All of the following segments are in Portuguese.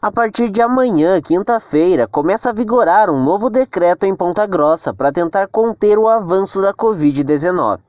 A partir de amanhã, quinta-feira, começa a vigorar um novo decreto em Ponta Grossa para tentar conter o avanço da Covid-19.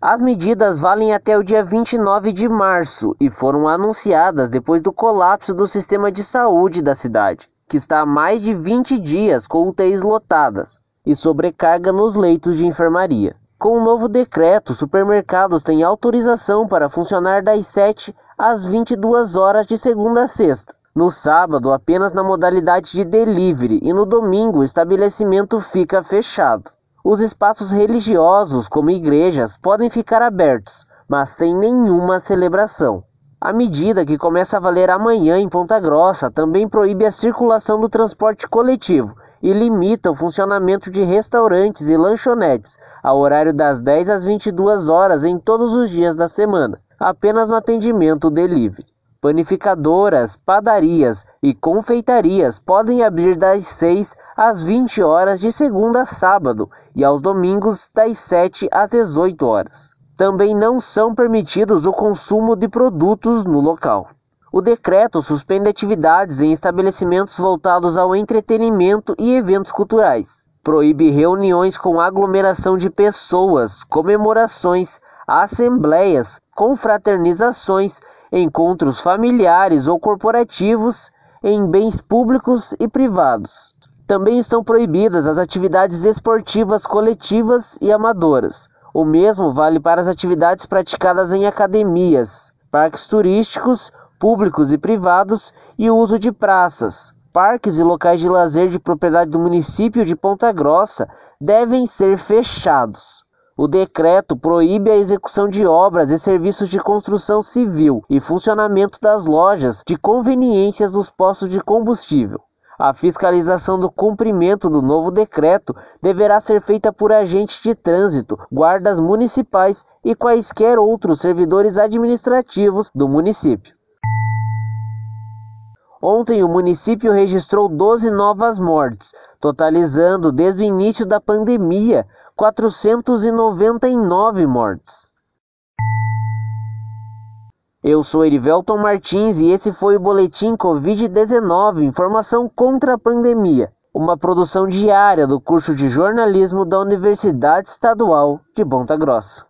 As medidas valem até o dia 29 de março e foram anunciadas depois do colapso do sistema de saúde da cidade, que está há mais de 20 dias com UTIs lotadas e sobrecarga nos leitos de enfermaria. Com o novo decreto, supermercados têm autorização para funcionar das 7 às 22 horas de segunda a sexta. No sábado, apenas na modalidade de delivery e no domingo o estabelecimento fica fechado. Os espaços religiosos, como igrejas, podem ficar abertos, mas sem nenhuma celebração. A medida, que começa a valer amanhã em Ponta Grossa, também proíbe a circulação do transporte coletivo e limita o funcionamento de restaurantes e lanchonetes ao horário das 10 às 22 horas em todos os dias da semana, apenas no atendimento delivery. Panificadoras, padarias e confeitarias podem abrir das 6 às 20 horas de segunda a sábado e aos domingos das 7 às 18 horas. Também não são permitidos o consumo de produtos no local. O decreto suspende atividades em estabelecimentos voltados ao entretenimento e eventos culturais. Proíbe reuniões com aglomeração de pessoas, comemorações, assembleias, confraternizações encontros familiares ou corporativos em bens públicos e privados. Também estão proibidas as atividades esportivas coletivas e amadoras. O mesmo vale para as atividades praticadas em academias, parques turísticos, públicos e privados e o uso de praças. Parques e locais de lazer de propriedade do município de Ponta Grossa devem ser fechados. O decreto proíbe a execução de obras e serviços de construção civil e funcionamento das lojas de conveniências dos postos de combustível. A fiscalização do cumprimento do novo decreto deverá ser feita por agentes de trânsito, guardas municipais e quaisquer outros servidores administrativos do município. Ontem, o município registrou 12 novas mortes, totalizando desde o início da pandemia 499 mortes. Eu sou Erivelton Martins e esse foi o Boletim Covid-19 Informação contra a Pandemia, uma produção diária do curso de jornalismo da Universidade Estadual de Ponta Grossa.